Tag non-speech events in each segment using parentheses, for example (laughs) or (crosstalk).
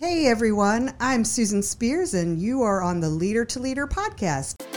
Hey everyone, I'm Susan Spears, and you are on the Leader to Leader podcast.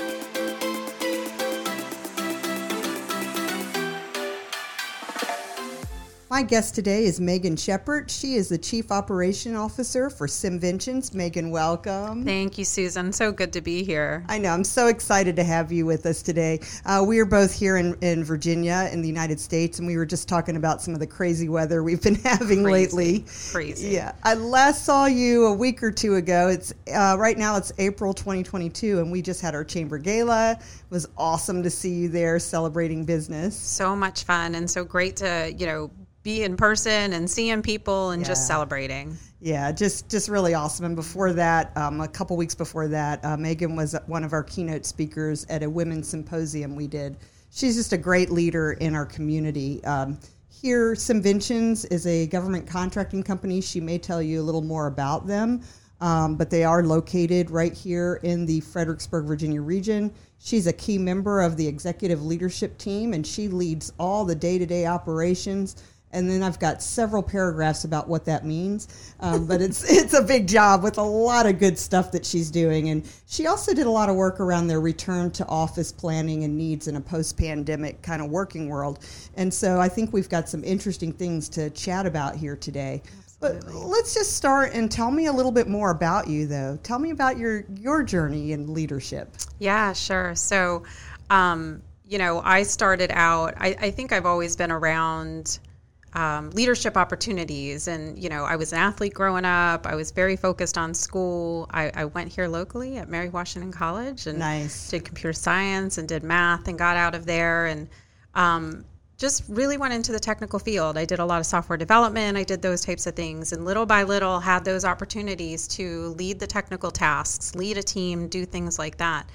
My guest today is Megan Shepard. She is the Chief Operation Officer for Simventions. Megan, welcome. Thank you, Susan. So good to be here. I know. I'm so excited to have you with us today. Uh, we are both here in, in Virginia, in the United States, and we were just talking about some of the crazy weather we've been (laughs) having Crazy. lately. Crazy. Yeah. I last saw you a week or two ago. It's uh, right now. It's April 2022, and we just had our chamber gala. It was awesome to see you there celebrating business. So much fun and so great to, you know, be in person and seeing people and just celebrating. Yeah, just just really awesome. And before that, um, a couple weeks before that, uh, Megan was one of our keynote speakers at a women's symposium we did. She's just a great leader in our community. Um, here, Simventions is a government contracting company. She may tell you a little more about them, um, but they are located right here in the Fredericksburg, Virginia region. She's a key member of the executive leadership team, and she leads all the day to day operations. And then I've got several paragraphs about what that means, um, but it's (laughs) it's a big job with a lot of good stuff that she's doing. And she also did a lot of work around their return to office planning and needs in a post pandemic kind of working world. And so I think we've got some interesting things to chat about here today. But let's just start and tell me a little bit more about you, though. Tell me about your your journey in leadership. Yeah, sure. So, um, you know, I started out, I, I think I've always been around um, leadership opportunities. And, you know, I was an athlete growing up. I was very focused on school. I, I went here locally at Mary Washington College and Nice. did computer science and did math and got out of there and um, just really went into the technical field. I did a lot of software development. I did those types of things, and little by little had those opportunities to lead the technical tasks, lead a team, do things like that.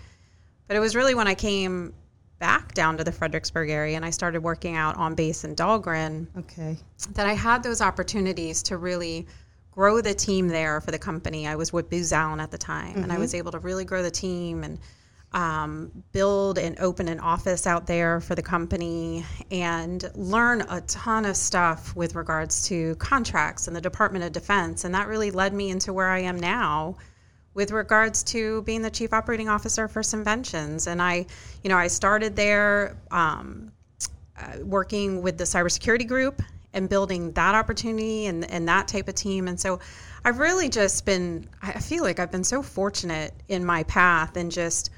But it was really when I came back down to the Fredericksburg area and I started working out on base in Dahlgren Okay. that I had those opportunities to really grow the team there for the company. I was with Booz Allen at the time, and I was able to really grow the team and um, build and open an office out there for the company and learn a ton of stuff with regards to contracts and the Department of Defense. And that really led me into where I am now with regards to being the chief operating officer for Simventions. And I, you know, I started there um, uh, working with the cybersecurity group and building that opportunity and, and that type of team. And so I've really just been, I feel like I've been so fortunate in my path and just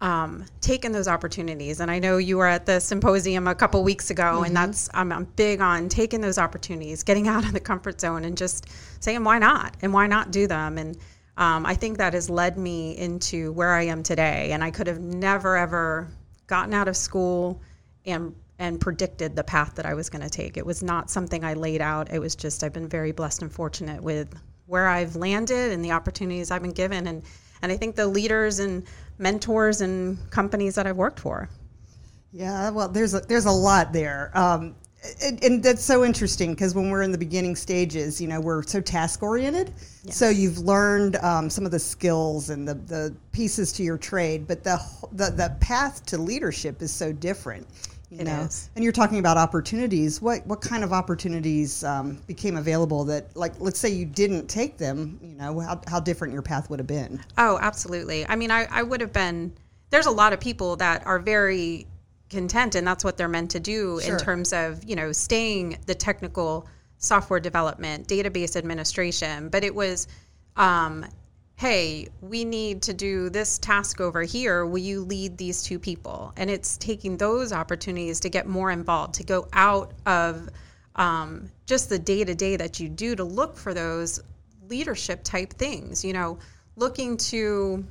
um, taken those opportunities. And I know you were at the symposium a couple weeks ago, and that's, I'm, I'm big on taking those opportunities, getting out of the comfort zone and just saying, why not? And why not do them? And um, I think that has led me into where I am today. And I could have never, ever gotten out of school and and predicted the path that I was going to take. It was not something I laid out. It was just I've been very blessed and fortunate with where I've landed and the opportunities I've been given and and I think the leaders and mentors and companies that I've worked for. Yeah, well, there's a, there's a lot there, um, and, and that's so interesting because when we're in the beginning stages, you know, we're so task oriented. So you've learned um, some of the skills and the, the pieces to your trade, but the, the the path to leadership is so different. You It know, is. and you're talking about opportunities. What what kind of opportunities um, became available that, like, let's say you didn't take them? You know, how how different your path would have been. Oh, absolutely. I mean, I, I would have been, there's a lot of people that are very content and that's what they're meant to do Sure. in terms of, you know, staying the technical software development, database administration. But it was, um, hey, we need to do this task over here. Will you lead these two people? And it's taking those opportunities to get more involved, to go out of um, just the day to day that you do to look for those leadership type things, you know, looking to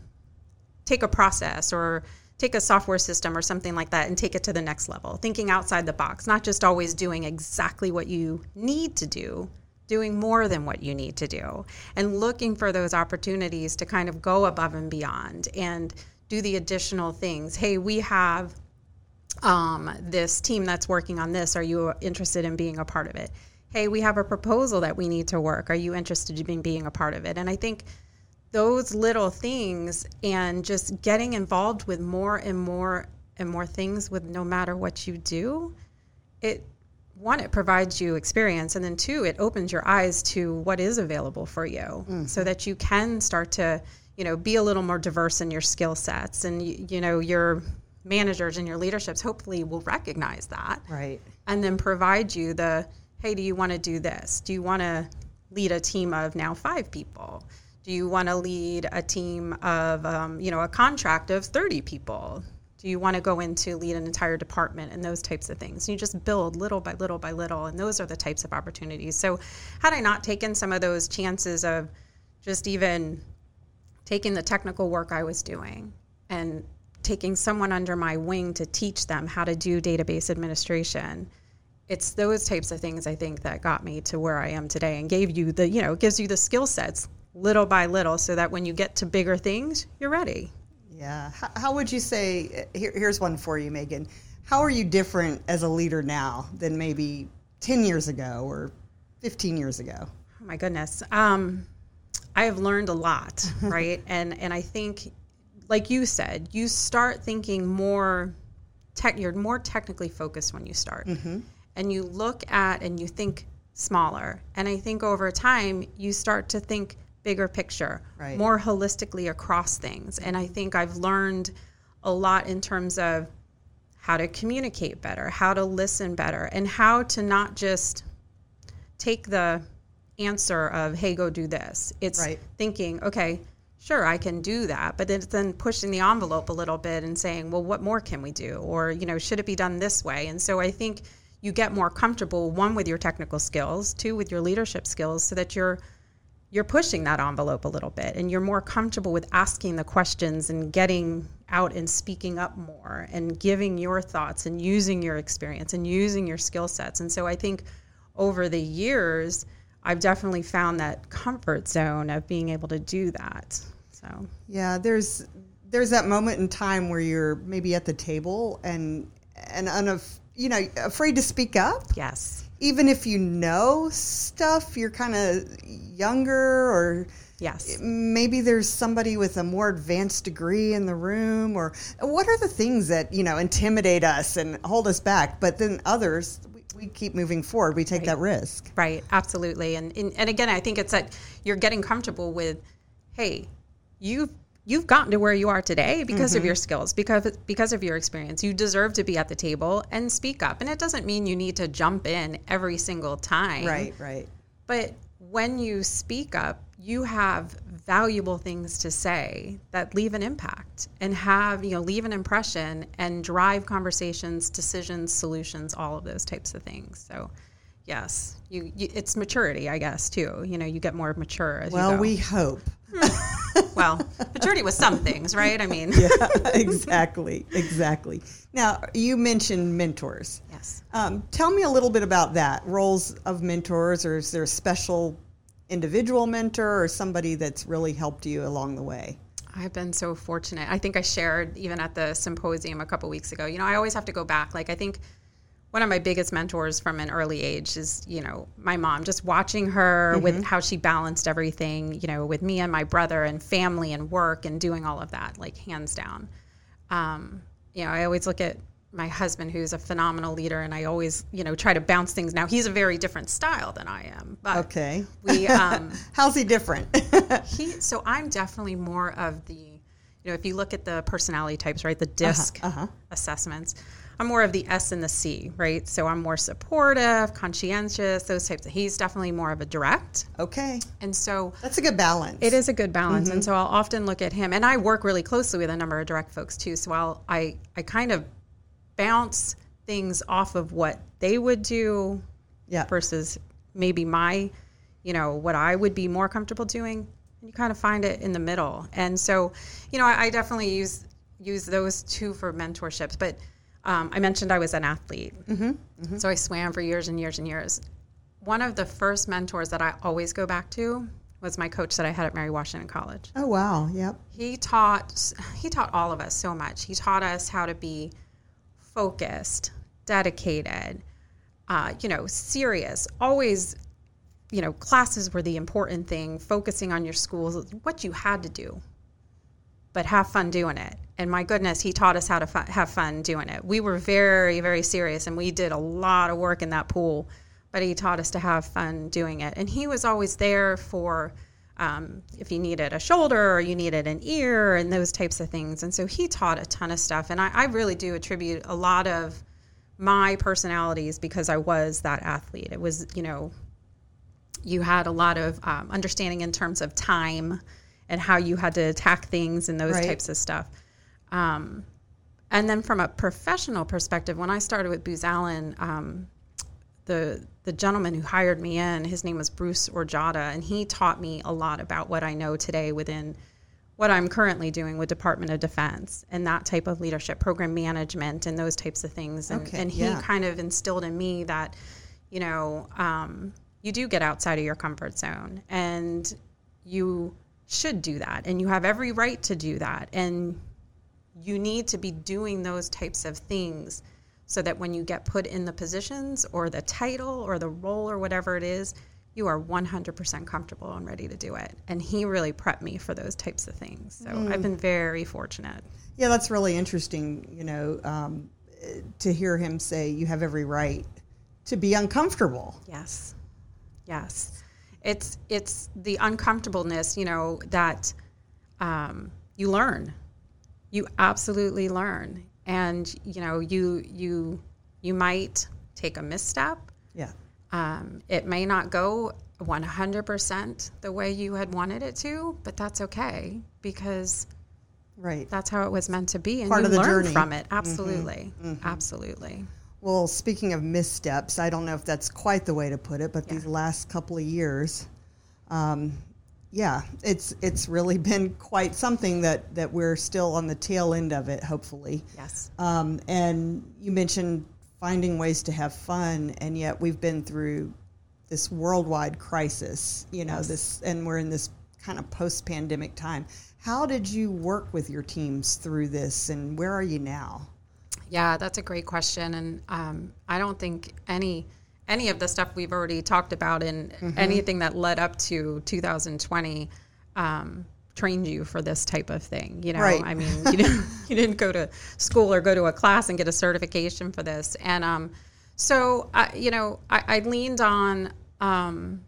take a process or take a software system or something like that and take it to the next level, thinking outside the box, not just always doing exactly what you need to do, doing more than what you need to do, and looking for those opportunities to kind of go above and beyond and do the additional things. Hey, we have um, this team that's working on this. Are you interested in being a part of it? Hey, we have a proposal that we need to work. Are you interested in being a part of it? And I think those little things and just getting involved with more and more and more things with no matter what you do, it one, it provides you experience, and then two, it opens your eyes to what is available for you, mm-hmm. so that you can start to, you know, be a little more diverse in your skill sets, and you, you know your managers and your leaderships hopefully will recognize that, right, and then provide you the, hey, do you want to do this? Do you want to lead a team of now five people? Do you want to lead a team of, um, you know, a contract of 30 people? Do you want to go into lead an entire department and those types of things? You just build little by little by little, and those are the types of opportunities. So, had I not taken some of those chances of just even taking the technical work I was doing and taking someone under my wing to teach them how to do database administration, it's those types of things I think that got me to where I am today and gave you the, you know, gives you the skill sets little by little so that when you get to bigger things, you're ready. Yeah. How, how would you say? Here, here's one for you, Megan. How are you different as a leader now than maybe 10 years ago or 15 years ago? Oh my goodness. Um, I have learned a lot, (laughs) right? and and I think, like you said, you start thinking more tech. You're more technically focused when you start, mm-hmm. and you look at and you think smaller. And I think over time you start to think bigger picture, right. more holistically across things. And I think I've learned a lot in terms of how to communicate better, how to listen better, and how to not just take the answer of, hey, go do this. It's right. thinking, okay, sure, I can do that. But then, then pushing the envelope a little bit and saying, well, what more can we do? Or, you know, should it be done this way? And so I think you get more comfortable, one, with your technical skills, two, with your leadership skills, so that you're you're pushing that envelope a little bit and you're more comfortable with asking the questions and getting out and speaking up more and giving your thoughts and using your experience and using your skill sets. And so I think over the years, I've definitely found that comfort zone of being able to do that. So, yeah, there's there's that moment in time where you're maybe at the table and and unaf- you know afraid to speak up. Yes even if you know stuff, you're kind of younger or yes. maybe there's somebody with a more advanced degree in the room or what are the things that you know intimidate us and hold us back? But then others we, we keep moving forward. We take right. that risk. Right. Absolutely. And, and and again i think it's that you're getting comfortable with hey you've you've gotten to where you are today because mm-hmm. of your skills, because because of your experience. You deserve to be at the table and speak up. And it doesn't mean you need to jump in every single time. Right, right. But when you speak up, you have valuable things to say that leave an impact and have, you know, leave an impression and drive conversations, decisions, solutions, all of those types of things. So yes, you, you it's maturity, I guess, too. You know, you get more mature as well, we hope. Well, maturity with some things, right? I mean, (laughs) yeah, exactly, exactly. Now, you mentioned mentors. Yes. Um, tell me a little bit about that roles of mentors, or is there a special individual mentor or somebody that's really helped you along the way? I've been so fortunate. I think I shared even at the symposium a couple weeks ago. You know, I always have to go back. Like, I think one of my biggest mentors from an early age is you know my mom just watching her mm-hmm. with how she balanced everything you know with me and my brother and family and work and doing all of that like hands down um, you know i always look at my husband who's a phenomenal leader and i always you know try to bounce things now he's a very different style than i am but okay we um, (laughs) how's he different (laughs) he so i'm definitely more of the you know if you look at the personality types right the disc uh-huh, uh-huh. assessments I'm more of the S and the C, right? So I'm more supportive, conscientious, those types. Of, he's definitely more of a direct. Okay. And so that's a good balance. It is a good balance. Mm-hmm. And so I'll often look at him, and I work really closely with a number of direct folks too. So I'll I I kind of bounce things off of what they would do, yeah, versus maybe my, you know, what I would be more comfortable doing. And you kind of find it in the middle. And so, you know, I, I definitely use use those two for mentorships, but um, I mentioned I was an athlete. Mm-hmm, mm-hmm. So I swam for years and years and years. One of the first mentors that I always go back to was my coach that I had at Mary Washington College. Oh wow, yep. He taught he taught all of us so much. He taught us how to be focused, dedicated, uh, you know, serious. Always, you know, classes were the important thing. Focusing on your schools, what you had to do, but have fun doing it. And my goodness, he taught us how to fu- have fun doing it. We were very, very serious and we did a lot of work in that pool, but he taught us to have fun doing it. And he was always there for um, if you needed a shoulder or you needed an ear and those types of things. And so he taught a ton of stuff. And I, I really do attribute a lot of my personalities because I was that athlete. It was, you know, you had a lot of um, understanding in terms of time and how you had to attack things and those Right. types of stuff. Um, and then from a professional perspective, when I started with Booz Allen, um, the the gentleman who hired me in, his name was Bruce Orjada, and he taught me a lot about what I know today within what I'm currently doing with Department of Defense and that type of leadership, program management, and those types of things. And, Okay, and he yeah. kind of instilled in me that, you know, um, you do get outside of your comfort zone, and you should do that, and you have every right to do that, and you need to be doing those types of things so that when you get put in the positions or the title or the role or whatever it is, you are 100% comfortable and ready to do it. And he really prepped me for those types of things. So I've been very fortunate. Yeah, that's really interesting, you know, um, to hear him say you have every right to be uncomfortable. Yes. Yes. It's it's the uncomfortableness, you know, that um, you learn. You absolutely learn. And, you know, you you you might take a misstep. Yeah. Um, it may not go 100% the way you had wanted it to, but that's okay because Right. that's how it was meant to be. And Part you of the learn journey. Mm-hmm. from it. Absolutely. Absolutely. Well, speaking of missteps, I don't know if that's quite the way to put it, but these last couple of years, um, yeah, it's it's really (laughs) been quite something that that we're still on the tail end of it. Hopefully, Yes. um, and you mentioned finding ways to have fun, and yet we've been through this worldwide crisis. You know this, and we're in this kind of post-pandemic time. How did you work with your teams through this, and where are you now? Yeah, that's a great question, and um, I don't think any any of the stuff we've already talked about and Mm-hmm. anything that led up to 2020 um, trained you for this type of thing. You know, Right. I mean, you didn't (laughs) you didn't go to school or go to a class and get a certification for this, and um, so I, you know, I, I leaned on. Um,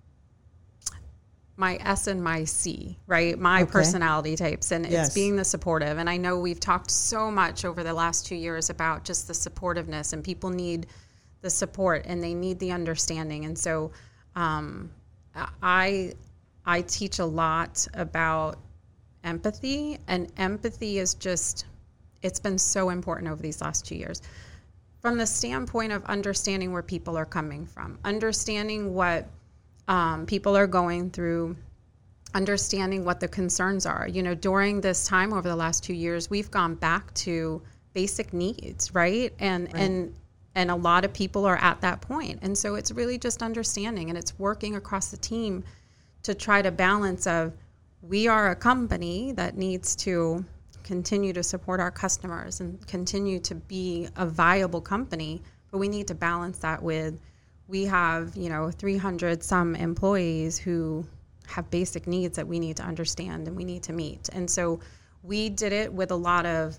my S and my C, right? My Okay. personality types, and Yes. it's being the supportive. And I know we've talked so much over the last two years about just the supportiveness, and people need the support and they need the understanding. And so, um, I I teach a lot about empathy, and empathy is just it's been so important over these last two years from the standpoint of understanding where people are coming from, understanding what um, people are going through, understanding what the concerns are. You know, during this time over the last two years, we've gone back to basic needs, right? And and and a lot of people are at that point. And so it's really just understanding and it's working across the team to try to balance of we are a company that needs to continue to support our customers and continue to be a viable company, but we need to balance that with we have, you know, 300 some employees who have basic needs that we need to understand and we need to meet. And so we did it with a lot of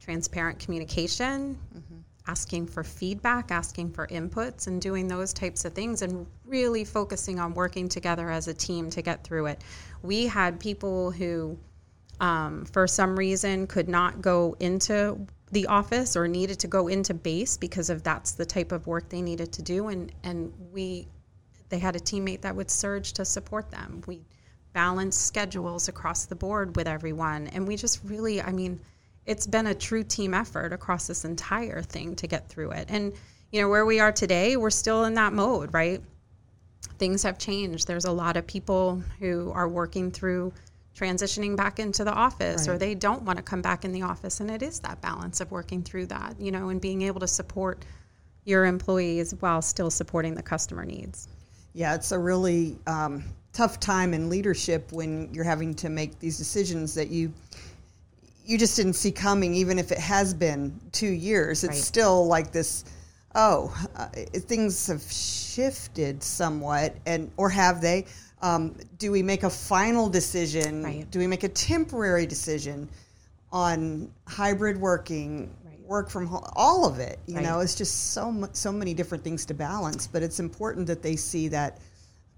transparent communication, mm-hmm. Asking for feedback, asking for inputs, and doing those types of things, and really focusing on working together as a team to get through it. We had people who, um, for some reason, could not go into the office or needed to go into base because of that's the type of work they needed to do, and and we they had a teammate that would surge to support them. We balanced schedules across the board with everyone, and we just really, I mean, it's been a true team effort across this entire thing to get through it. And you know where we are today, we're still in that mode, right? Things have changed. There's a lot of people who are working through transitioning back into the office or they don't want to come back in the office and it is that balance of working through that you know and being able to support your employees while still supporting the customer needs Yeah, it's a really um, tough time in leadership when you're having to make these decisions that you you just didn't see coming. Even if it has been two years, it's Right. still like this. Oh, uh, things have shifted somewhat, and or have they? Um, do we make a final decision? Right. Do we make a temporary decision on hybrid working, Right. work from home, all of it? You Right. know, it's just so mu- so many different things to balance. But it's important that they see that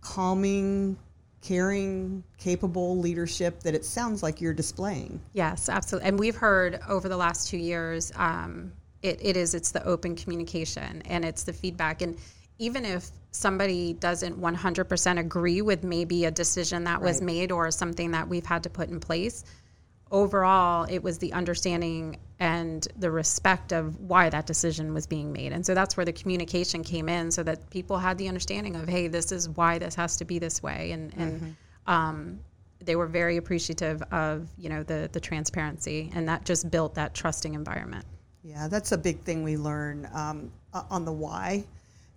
calming, caring, capable leadership that it sounds like you're displaying. Yes, absolutely. And we've heard over the last two years, um, it, it is, it's the open communication and it's the feedback. And even if somebody doesn't 100% agree with maybe a decision that was Right. made or something that we've had to put in place, overall, it was the understanding and the respect of why that decision was being made. And so that's where the communication came in so that people had the understanding of, hey, this is why this has to be this way. And, and um, they were very appreciative of, you know, the, the transparency. And that just built that trusting environment. Yeah, that's a big thing we learn um, on the why.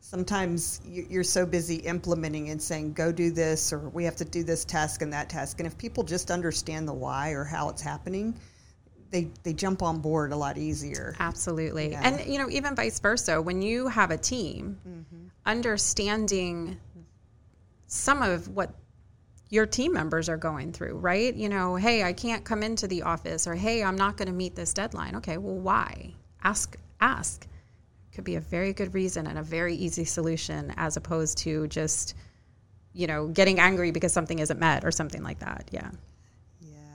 Sometimes you- you're so busy implementing and saying, go do this, or we have to do this task and that task. And if people just understand the why or how it's happening, they, they jump on board a lot easier. Absolutely. Yeah. And, you know, even vice versa, when you have a team, mm-hmm. understanding some of what your team members are going through, right? You know, hey, I can't come into the office, or hey, I'm not going to meet this deadline. Okay, well, why? Ask, ask. Could be a very good reason and a very easy solution as opposed to just, you know, getting angry because something isn't met or something like that. Yeah.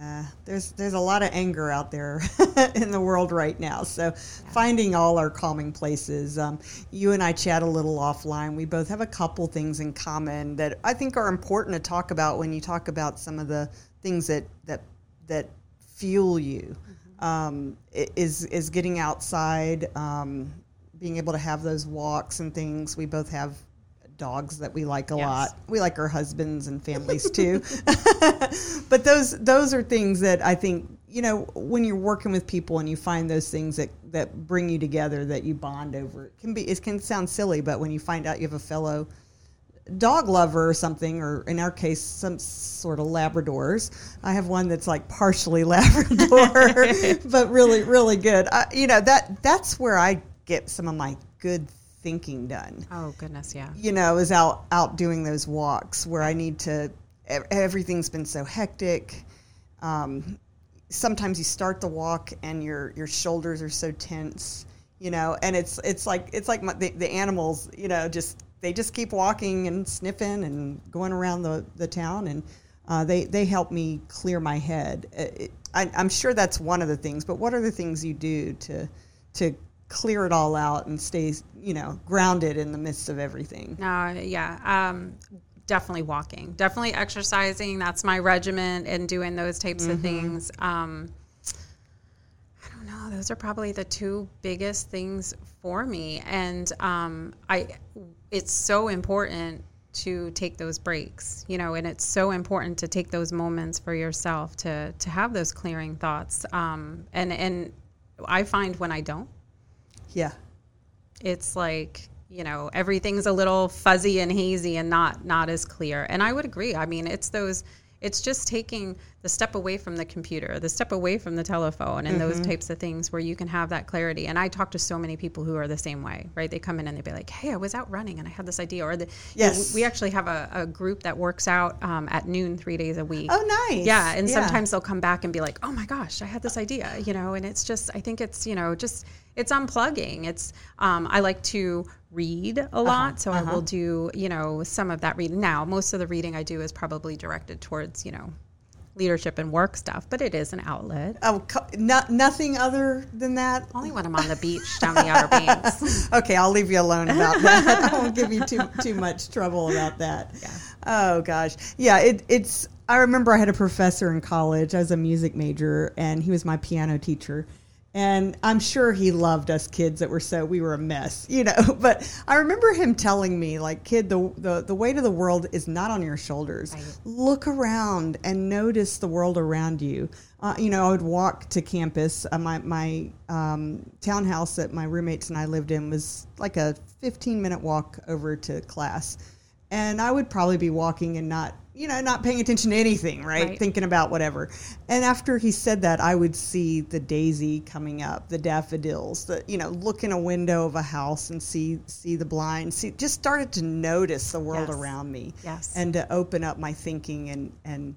Yeah, there's there's a lot of anger out there (laughs) in the world right now. So finding all our calming places. Um, you and I chat a little offline. We both have a couple things in common that I think are important to talk about when you talk about some of the things that that that fuel you. Um, is is getting outside, um, being able to have those walks and things. We both have dogs that we like a Yes. lot. We like our husbands and families too. (laughs) but those those are things that I think you know when you're working with people and you find those things that that bring you together that you bond over. It can be it can sound silly, but when you find out you have a fellow dog lover or something, or in our case, some sort of Labradors. I have one that's like partially (laughs) Labrador, (laughs) but really, really good. I, you know that that's where I get some of my good thinking done Oh, goodness. Yeah. you know, is out out doing those walks where I need to. Everything's been so hectic. Um, sometimes you start the walk and your your shoulders are so tense, you know, and it's it's like it's like my, the, the animals, you know, just they just keep walking and sniffing and going around the the town and. Uh, they they help me clear my head. Uh, It, I, I'm sure that's one of the things. But what are the things you do to to clear it all out and stay, you know, grounded in the midst of everything? No, yeah. Um, definitely walking, definitely exercising. That's my regimen and doing those types of things. Um, I don't know. Those are probably the two biggest things for me. And um, I, it's so important to take those breaks, you know, and it's so important to take those moments for yourself to to have those clearing thoughts. Um, and and I find when I don't, Yeah. it's like you know everything's a little fuzzy and hazy and not not as clear. And i would agree. I mean it's those it's just taking the step away from the computer the step away from the telephone and those types of things where you can have that clarity. And i talk to so many people who are the same way right? They come in and they be like hey i was out running and i had this idea. Or the you know, Yes. we actually have a, a group that works out um, at noon three days a week. Oh, nice. yeah, and sometimes they'll come back and be like, "Oh my gosh, I had this idea," you know. And it's just, I think it's, you know, just it's unplugging. It's, um, I like to read a lot, so I will do, you know, some of that reading. Now, most of the reading I do is probably directed towards, you know, leadership and work stuff, but it is an outlet. Oh, no, nothing other than that. Only when I'm on the beach down the Outer Banks. (laughs) Okay, I'll leave you alone about that. (laughs) I won't give you too too much trouble about that. Yeah. Oh gosh, yeah. It, it's. I remember I had a professor in college. I was a music major, and he was my piano teacher. And I'm sure he loved us kids that were so we were a mess, (laughs) you know. But I remember him telling me, like, kid, the the, the weight of the world is not on your shoulders. Right. Look around and notice the world around you. Uh, you know, I would walk to campus. Uh, my my um, townhouse that my roommates and I lived in was like a 15 minute walk over to class. and I would probably be walking and not, you know, not paying attention to anything, right? Right. Thinking about whatever. And after he said that, I would see the daisy coming up, the daffodils, the, you know, look in a window of a house and see see the blinds, see, just started to notice the world Yes. around me, Yes. and to open up my thinking and and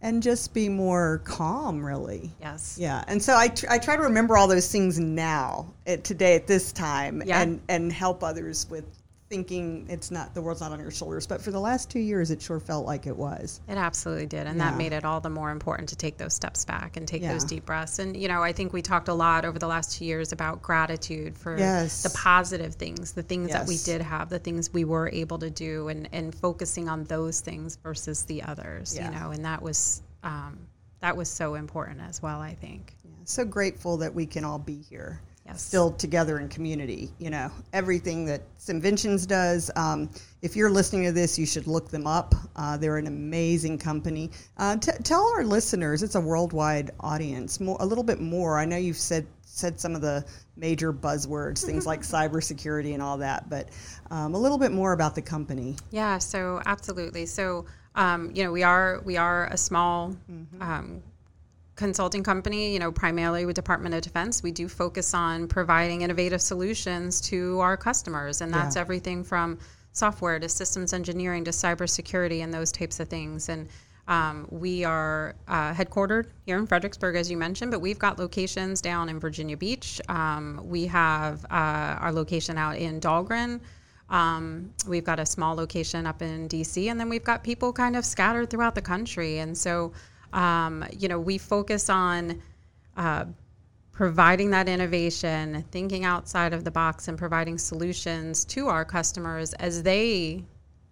and just be more calm, really. Yes. Yeah, and so I, tr- I try to remember all those things now, at today, at this time, Yeah. and and help others with thinking it's not the world's not on your shoulders. But for the last two years, it sure felt like it was. It absolutely did. And Yeah. that made it all the more important to take those steps back and take those deep breaths. And, you know, I think we talked a lot over the last two years about gratitude for Yes. the positive things, the things that we did have, the things we were able to do, and, and focusing on those things versus the others, Yeah. you know, and that was. Um, that was so important as well, I think. Yeah, so grateful that we can all be here. Yes. Still together in community, you know, everything that Simventions does. Um, if you're listening to this, you should look them up. Uh, they're an amazing company. Uh, t- tell our listeners, it's a worldwide audience, more, a little bit more. I know you've said said some of the major buzzwords, things like (laughs) cybersecurity and all that, but um, a little bit more about the company. Yeah, so absolutely. So um, you know, we are we are a small um, consulting company. You know, primarily with Department of Defense. We do focus on providing innovative solutions to our customers, and that's Yeah. everything from software to systems engineering to cybersecurity and those types of things. And um, we are uh, headquartered here in Fredericksburg, as you mentioned, but we've got locations down in Virginia Beach. Um, we have uh, our location out in Dahlgren. Um, we've got a small location up in DC, and then we've got people kind of scattered throughout the country. And so, um, you know, we focus on uh, providing that innovation, thinking outside of the box, and providing solutions to our customers as they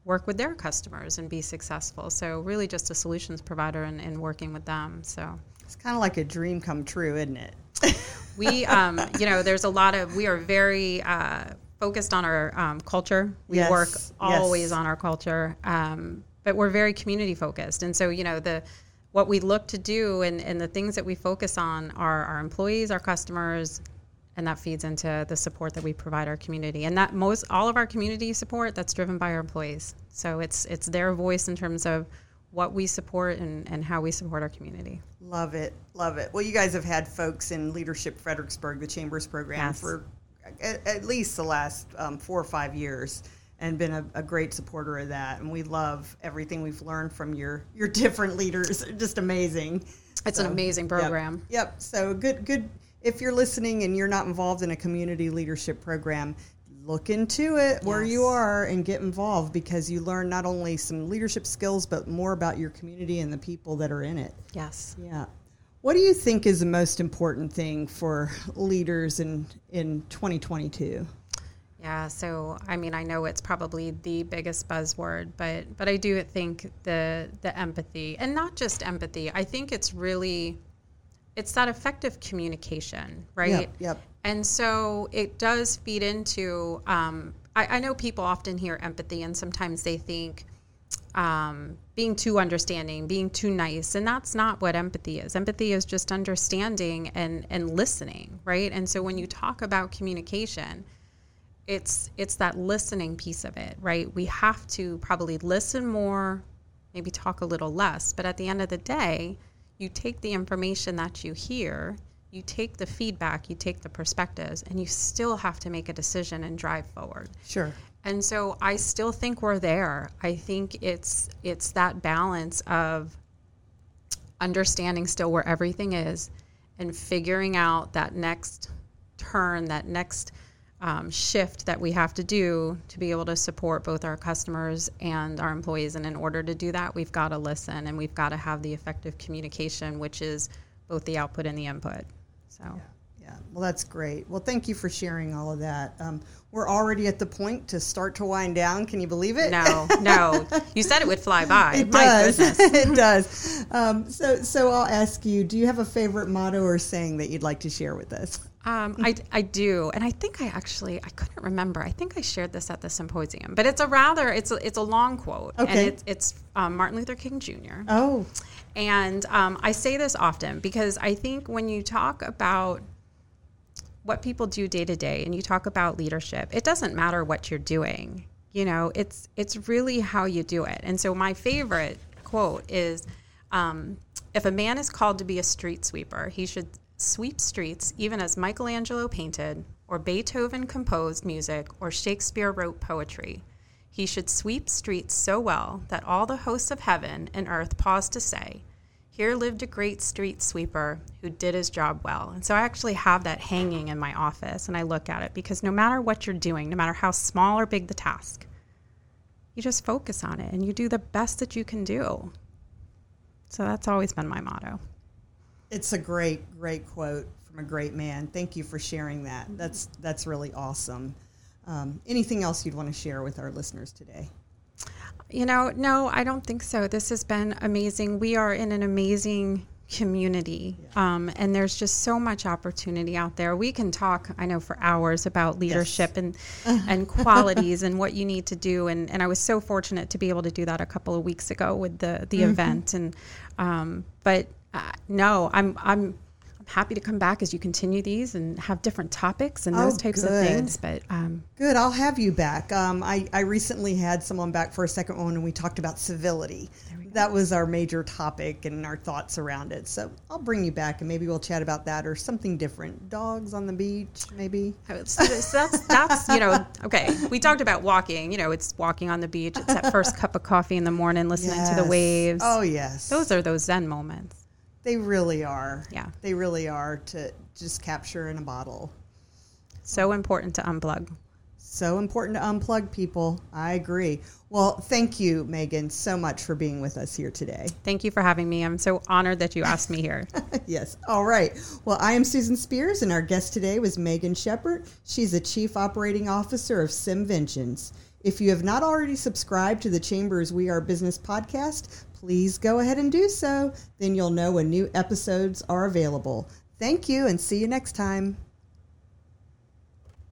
work with their customers and be successful. So, really, just a solutions provider and, and working with them. So, It's kind of like a dream come true, isn't it? (laughs) we, um, you know, there's a lot of, we are very uh, focused on our um, culture. We Yes, work yes. always on our culture, um, but we're very community focused. And so, you know, the, what we look to do and, and the things that we focus on are our employees, our customers, and that feeds into the support that we provide our community. And that most all of our community support that's driven by our employees. So it's it's their voice in terms of what we support and, and how we support our community. Love it, love it. Well, you guys have had folks in Leadership Fredericksburg, the Chambers program, Yes. for at, at least the last um, four or five years, and been a, a great supporter of that. And we love everything we've learned from your your (laughs) different leaders. Just amazing. It's an amazing program. Yep. So good, good. If you're listening and you're not involved in a community leadership program, look into it where you are and get involved because you learn not only some leadership skills but more about your community and the people that are in it. Yes. Yeah. What do you think is the most important thing for leaders in in 2022? Yeah, so I mean, I know it's probably the biggest buzzword, but but I do think the the empathy, and not just empathy. I think it's really it's that effective communication, right? Yep, yep. And so it does feed into. Um, I, I know people often hear empathy, and sometimes they think um, being too understanding, being too nice, and that's not what empathy is. Empathy is just understanding and and listening, right? And so when you talk about communication, it's it's that listening piece of it, right? We have to probably listen more, maybe talk a little less, but at the end of the day, you take the information that you hear, you take the feedback, you take the perspectives, and you still have to make a decision and drive forward. Sure. And so I still think we're there. I think it's it's that balance of understanding still where everything is and figuring out that next turn, that next um, shift that we have to do to be able to support both our customers and our employees. And in order to do that, we've got to listen and we've got to have the effective communication, which is both the output and the input. So. Yeah, well, that's great. Well, thank you for sharing all of that. Um, we're already at the point to start to wind down. Can you believe it? No, no. You said it would fly by. (laughs) It My does. (laughs) it does. Um, so, so I'll ask you: Do you have a favorite motto or saying that you'd like to share with us? Um, I, I do, and I think I actually I couldn't remember. I think I shared this at the symposium, but it's a rather it's a, it's a long quote, and Okay. it's it's um, Martin Luther King Jr. Oh, And um, I say this often because I think when you talk about what people do day to day and you talk about leadership, it doesn't matter what you're doing. You know, it's it's really how you do it. And so my favorite quote is, um, "If a man is called to be a street sweeper, he should sweep streets even as Michelangelo painted, or Beethoven composed music, or Shakespeare wrote poetry." He should sweep streets so well that all the hosts of heaven and earth pause to say, Here lived a great street sweeper who did his job well. And so I actually have that hanging in my office and I look at it because no matter what you're doing, no matter how small or big the task, you just focus on it and you do the best that you can do. So that's always been my motto. It's a great, great quote from a great man. Thank you for sharing that. That's that's really awesome. Um, anything else you'd want to share with our listeners today? You know, no, I don't think so. This has been amazing. We are in an amazing community, yeah. um, and there's just so much opportunity out there. We can talk, I know, for hours about leadership yes. and (laughs) and qualities and what you need to do. And and I was so fortunate to be able to do that a couple of weeks ago with the the mm-hmm. event. And um, but uh, no, I'm I'm happy to come back as you continue these and have different topics and those oh, types good. of things. But um, good, I'll have you back. Um, I, I recently had someone back for a second one, and we talked about civility. That was our major topic and our thoughts around it. So I'll bring you back, and maybe we'll chat about that or something different. Dogs on the beach, maybe. Oh, so that's that's you know okay. We talked about walking. You know, it's walking on the beach. It's that first (laughs) cup of coffee in the morning, listening yes. to the waves. Oh yes, those are those Zen moments. They really are. Yeah. They really are to just capture in a bottle. So important to unplug. So important to unplug people. I agree. Well, thank you, Megan, so much for being with us here today. Thank you for having me. I'm so honored that you asked me here. (laughs) yes. All right. Well, I am Susan Spears, and our guest today was Megan Shepard. She's a Chief Operating Officer of Simventions. If you have not already subscribed to the Chambers We Are Business podcast, please go ahead and do so. Then you'll know when new episodes are available. Thank you and see you next time.